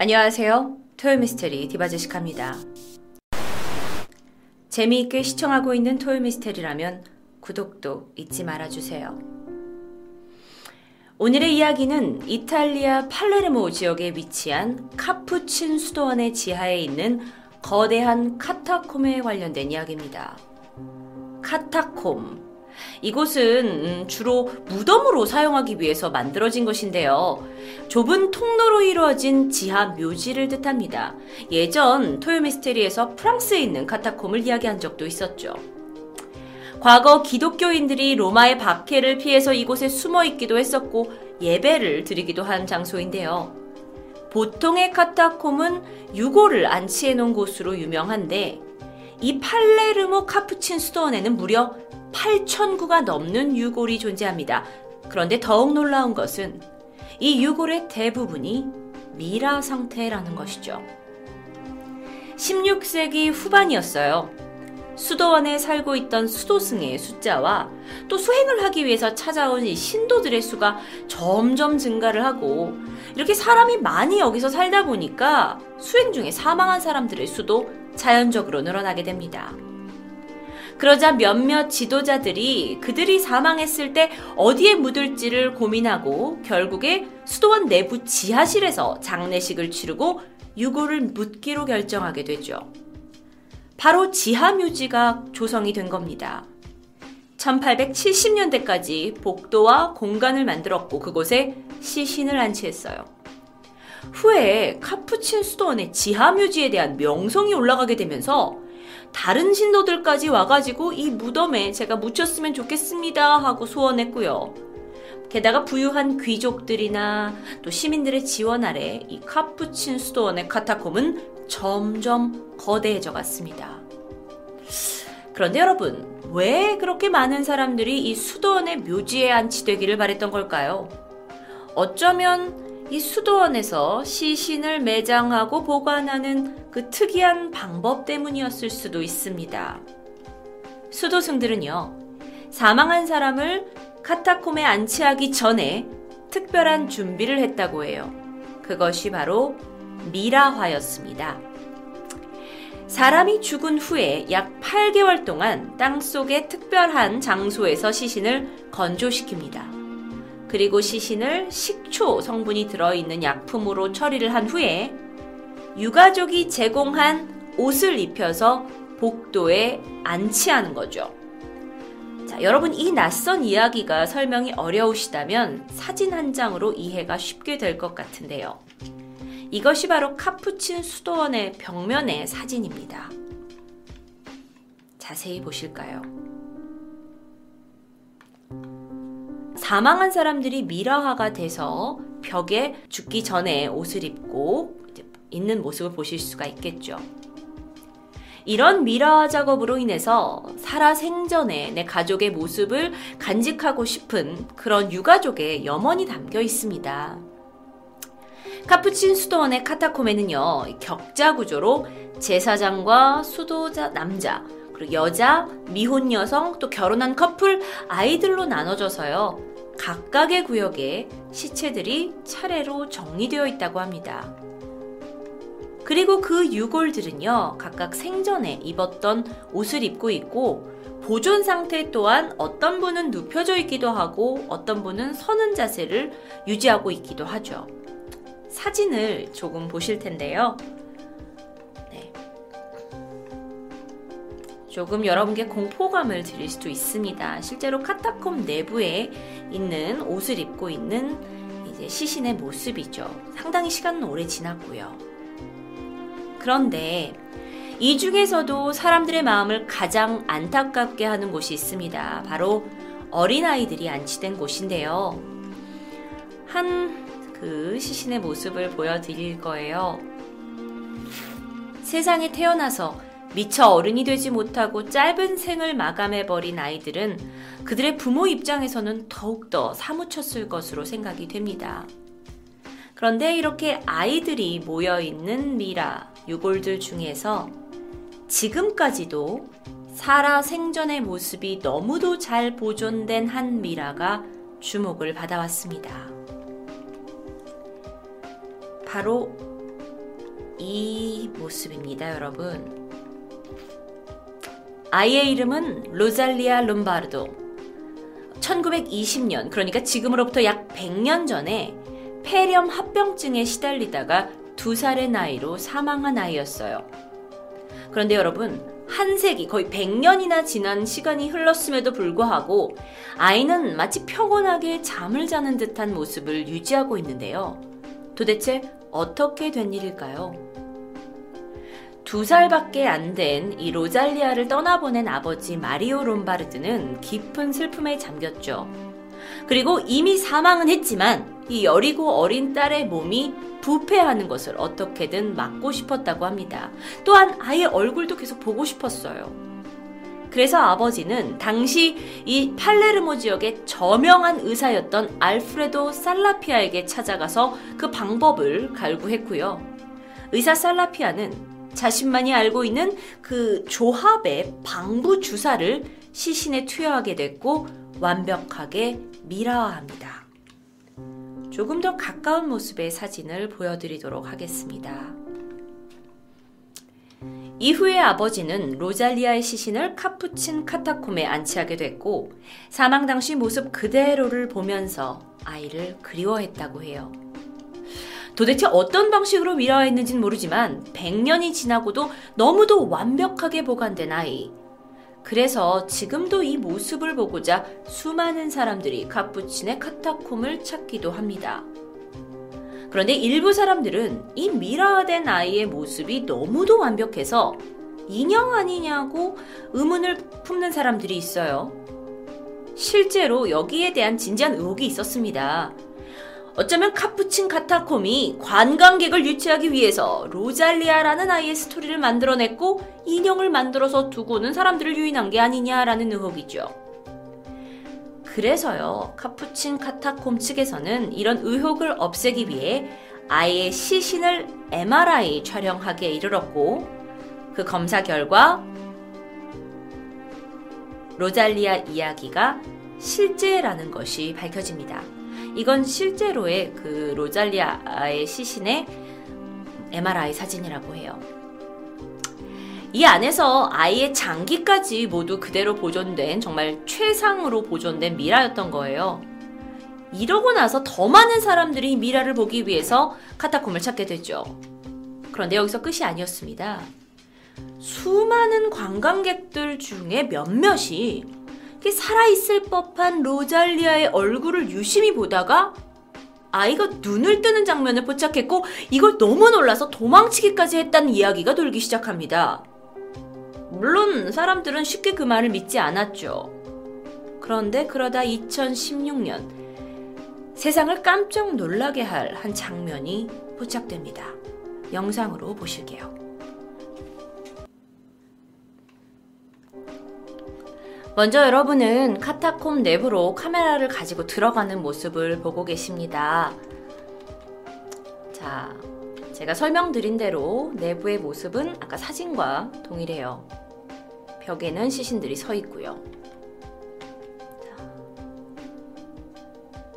안녕하세요. 토요미스테리 디바제식합니다. 재미있게 시청하고 있는 토요미스테리라면 구독도 잊지 말아주세요. 오늘의 이야기는 이탈리아 팔레르모 지역에 위치한 카푸친 수도원의 지하에 있는 거대한 카타콤에 관련된 이야기입니다. 카타콤. 이곳은 음, 주로 무덤으로 사용하기 위해서 만들어진 것인데요. 좁은 통로로 이루어진 지하 묘지를 뜻합니다. 예전 토요미스테리에서 프랑스에 있는 카타콤을 이야기한 적도 있었죠. 과거 기독교인들이 로마의 박해를 피해서 이곳에 숨어 있기도 했었고 예배를 드리기도 한 장소인데요. 보통의 카타콤은 유골을 안치해 놓은 곳으로 유명한데 이 팔레르모 카푸친 수도원에는 무려 8,000구가 넘는 유골이 존재합니다. 그런데 더욱 놀라운 것은 이 유골의 대부분이 미라 상태라는 것이죠. 16세기 후반이었어요. 수도원에 살고 있던 수도승의 숫자와 또 수행을 하기 위해서 찾아온 이 신도들의 수가 점점 증가를 하고 이렇게 사람이 많이 여기서 살다 보니까 수행 중에 사망한 사람들의 수도 자연적으로 늘어나게 됩니다. 그러자 몇몇 지도자들이 그들이 사망했을 때 어디에 묻을지를 고민하고 결국에 수도원 내부 지하실에서 장례식을 치르고 유골을 묻기로 결정하게 되죠. 바로 지하묘지가 조성이 된 겁니다. 1870년대까지 복도와 공간을 만들었고 그곳에 시신을 안치했어요. 후에 카푸친 수도원의 지하묘지에 대한 명성이 올라가게 되면서 다른 신도들까지 와가지고 이 무덤에 제가 묻혔으면 좋겠습니다 하고 소원했고요. 게다가 부유한 귀족들이나 또 시민들의 지원 아래 이 카푸친 수도원의 카타콤은 점점 거대해져 갔습니다. 그런데 여러분, 왜 그렇게 많은 사람들이 이 수도원의 묘지에 안치되기를 바랬던 걸까요? 어쩌면 이 수도원에서 시신을 매장하고 보관하는 그 특이한 방법 때문이었을 수도 있습니다. 수도승들은요, 사망한 사람을 카타콤에 안치하기 전에 특별한 준비를 했다고 해요. 그것이 바로 미라화였습니다. 사람이 죽은 후에 약 8개월 동안 땅 속의 특별한 장소에서 시신을 건조시킵니다. 그리고 시신을 식초 성분이 들어있는 약품으로 처리를 한 후에 유가족이 제공한 옷을 입혀서 복도에 안치하는 거죠. 자, 여러분 이 낯선 이야기가 설명이 어려우시다면 사진 한 장으로 이해가 쉽게 될 것 같은데요. 이것이 바로 카푸친 수도원의 벽면의 사진입니다. 자세히 보실까요? 사망한 사람들이 미라화가 돼서 벽에 죽기 전에 옷을 입고 있는 모습을 보실 수가 있겠죠. 이런 미라화 작업으로 인해서 살아 생전에 내 가족의 모습을 간직하고 싶은 그런 유가족의 염원이 담겨 있습니다. 카푸친 수도원의 카타콤에는요, 격자 구조로 제사장과 수도자 남자, 그리고 여자, 미혼 여성, 또 결혼한 커플, 아이들로 나눠져서요, 각각의 구역에 시체들이 차례로 정리되어 있다고 합니다. 그리고 그 유골들은요, 각각 생전에 입었던 옷을 입고 있고, 보존 상태 또한 어떤 분은 눕혀져 있기도 하고, 어떤 분은 서는 자세를 유지하고 있기도 하죠. 사진을 조금 보실 텐데요. 조금 여러분께 공포감을 드릴 수도 있습니다. 실제로 카타콤 내부에 있는 옷을 입고 있는 이제 시신의 모습이죠. 상당히 시간은 오래 지났고요. 그런데 이 중에서도 사람들의 마음을 가장 안타깝게 하는 곳이 있습니다. 바로 어린아이들이 안치된 곳인데요. 한 그 시신의 모습을 보여드릴 거예요. 세상에 태어나서 미처 어른이 되지 못하고 짧은 생을 마감해버린 아이들은 그들의 부모 입장에서는 더욱더 사무쳤을 것으로 생각이 됩니다. 그런데 이렇게 아이들이 모여있는 미라, 유골들 중에서 지금까지도 살아 생전의 모습이 너무도 잘 보존된 한 미라가 주목을 받아왔습니다. 바로 이 모습입니다, 여러분. 아이의 이름은 로잘리아 롬바르도. 1920년, 그러니까 지금으로부터 약 100년 전에 폐렴 합병증에 시달리다가 두 살의 나이로 사망한 아이였어요. 그런데 여러분, 한 세기, 거의 100년이나 지난 시간이 흘렀음에도 불구하고 아이는 마치 평온하게 잠을 자는 듯한 모습을 유지하고 있는데요. 도대체 어떻게 된 일일까요? 두 살밖에 안 된 이 로잘리아를 떠나보낸 아버지 마리오 롬바르드는 깊은 슬픔에 잠겼죠. 그리고 이미 사망은 했지만 이 여리고 어린 딸의 몸이 부패하는 것을 어떻게든 막고 싶었다고 합니다. 또한 아이의 얼굴도 계속 보고 싶었어요. 그래서 아버지는 당시 이 팔레르모 지역의 저명한 의사였던 알프레도 살라피아에게 찾아가서 그 방법을 갈구했고요. 의사 살라피아는 자신만이 알고 있는 그 조합의 방부 주사를 시신에 투여하게 됐고 완벽하게 미라화합니다. 조금 더 가까운 모습의 사진을 보여드리도록 하겠습니다. 이후에 아버지는 로잘리아의 시신을 카푸친 카타콤에 안치하게 됐고 사망 당시 모습 그대로를 보면서 아이를 그리워했다고 해요. 도대체 어떤 방식으로 미라화했는지는 모르지만 100년이 지나고도 너무도 완벽하게 보관된 아이. 그래서 지금도 이 모습을 보고자 수많은 사람들이 카푸친의 카타콤을 찾기도 합니다. 그런데 일부 사람들은 이 미라화된 아이의 모습이 너무도 완벽해서 인형 아니냐고 의문을 품는 사람들이 있어요. 실제로 여기에 대한 진지한 의혹이 있었습니다. 어쩌면 카푸친 카타콤이 관광객을 유치하기 위해서 로잘리아라는 아이의 스토리를 만들어냈고 인형을 만들어서 두고는 사람들을 유인한 게 아니냐라는 의혹이죠. 그래서요, 카푸친 카타콤 측에서는 이런 의혹을 없애기 위해 아이의 시신을 MRI 촬영하기에 이르렀고, 그 검사 결과 로잘리아 이야기가 실제라는 것이 밝혀집니다. 이건 실제로의 그 로잘리아의 시신의 MRI 사진이라고 해요. 이 안에서 아이의 장기까지 모두 그대로 보존된 정말 최상으로 보존된 미라였던 거예요. 이러고 나서 더 많은 사람들이 미라를 보기 위해서 카타콤을 찾게 되죠. 그런데 여기서 끝이 아니었습니다. 수많은 관광객들 중에 몇몇이 살아있을 법한 로잘리아의 얼굴을 유심히 보다가 아이가 눈을 뜨는 장면을 포착했고 이걸 너무 놀라서 도망치기까지 했다는 이야기가 돌기 시작합니다. 물론 사람들은 쉽게 그 말을 믿지 않았죠. 그런데 그러다 2016년 세상을 깜짝 놀라게 할 한 장면이 포착됩니다. 영상으로 보실게요. 먼저 여러분은 카타콤 내부로 카메라를 가지고 들어가는 모습을 보고 계십니다. 자, 제가 설명드린 대로 내부의 모습은 아까 사진과 동일해요. 벽에는 시신들이 서 있고요.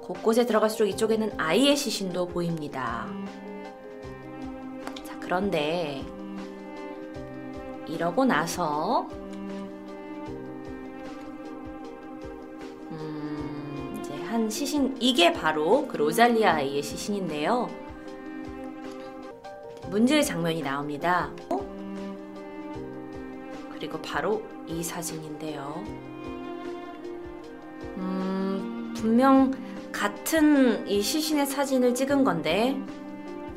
곳곳에 들어갈수록 이쪽에는 아이의 시신도 보입니다. 자, 그런데 이러고 나서 한 시신 이게 바로 그 로잘리아 아이의 시신인데요. 문제의 장면이 나옵니다. 그리고 바로 이 사진인데요. 음, 분명 같은 이 시신의 사진을 찍은 건데,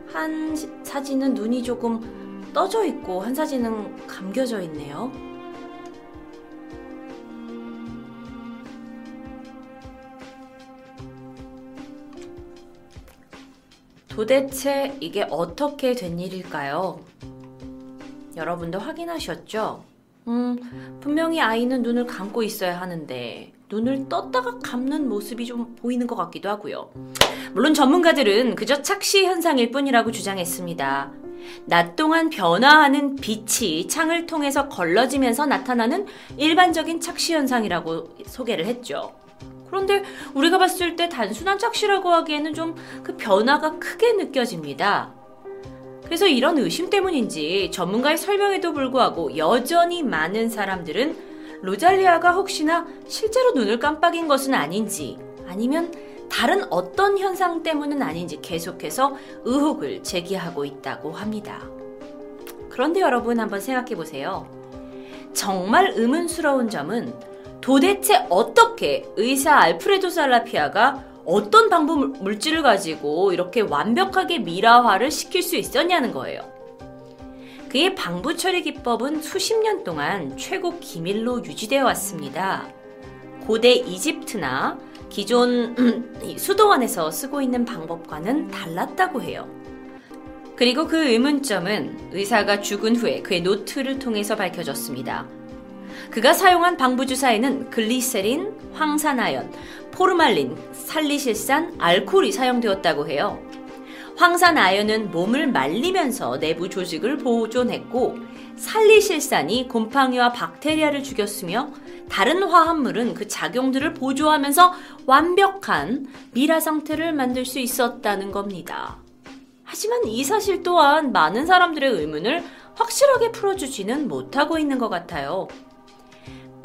한 사진은 눈이 조금 떠져 있고, 한 사진은 감겨져 있네요. 도대체 이게 어떻게 된 일일까요? 여러분도 확인하셨죠? 음, 분명히 아이는 눈을 감고 있어야 하는데, 눈을 떴다가 감는 모습이 좀 보이는 것 같기도 하고요. 물론 전문가들은 그저 착시 현상일 뿐이라고 주장했습니다. 낮 동안 변화하는 빛이 창을 통해서 걸러지면서 나타나는 일반적인 착시 현상이라고 소개를 했죠. 그런데 우리가 봤을 때 단순한 착시라고 하기에는 좀 그 변화가 크게 느껴집니다. 그래서 이런 의심 때문인지 전문가의 설명에도 불구하고 여전히 많은 사람들은 로잘리아가 혹시나 실제로 눈을 깜빡인 것은 아닌지 아니면 다른 어떤 현상 때문은 아닌지 계속해서 의혹을 제기하고 있다고 합니다. 그런데 여러분 한번 생각해 보세요. 정말 의문스러운 점은 도대체 어떻게 의사 알프레도 살라피아가 어떤 방법 물질을 가지고 이렇게 완벽하게 미라화를 시킬 수 있었냐는 거예요. 그의 방부 처리 기법은 수십 년 동안 최고 기밀로 유지되어 왔습니다. 고대 이집트나 기존 수도원에서 쓰고 있는 방법과는 달랐다고 해요. 그리고 그 의문점은 의사가 죽은 후에 그의 노트를 통해서 밝혀졌습니다. 그가 사용한 방부주사에는 글리세린, 황산화연, 포르말린, 살리실산, 알코올이 사용되었다고 해요. 황산아연은 몸을 말리면서 내부 조직을 보존했고 살리실산이 곰팡이와 박테리아를 죽였으며 다른 화합물은 그 작용들을 보조하면서 완벽한 미라 상태를 만들 수 있었다는 겁니다. 하지만 이 사실 또한 많은 사람들의 의문을 확실하게 풀어주지는 못하고 있는 것 같아요.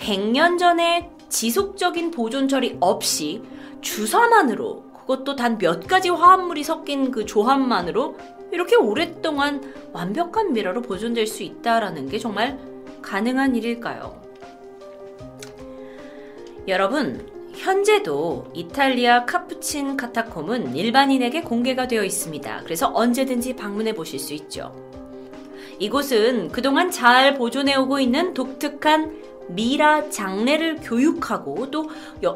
100년 전에 지속적인 보존 처리 없이 주사만으로 그것도 단 몇 가지 화합물이 섞인 그 조합만으로 이렇게 오랫동안 완벽한 미라로 보존될 수 있다라는 게 정말 가능한 일일까요? 여러분, 현재도 이탈리아 카푸친 카타콤은 일반인에게 공개가 되어 있습니다. 그래서 언제든지 방문해 보실 수 있죠. 이곳은 그동안 잘 보존해 오고 있는 독특한 미라 장례를 교육하고 또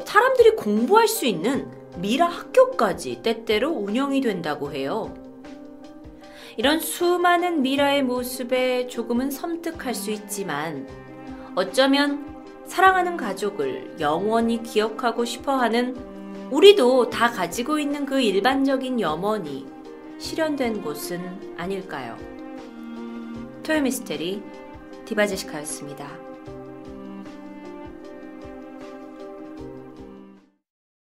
사람들이 공부할 수 있는 미라 학교까지 때때로 운영이 된다고 해요. 이런 수많은 미라의 모습에 조금은 섬뜩할 수 있지만 어쩌면 사랑하는 가족을 영원히 기억하고 싶어 하는 우리도 다 가지고 있는 그 일반적인 염원이 실현된 곳은 아닐까요? 토요미스테리 디바제시카였습니다.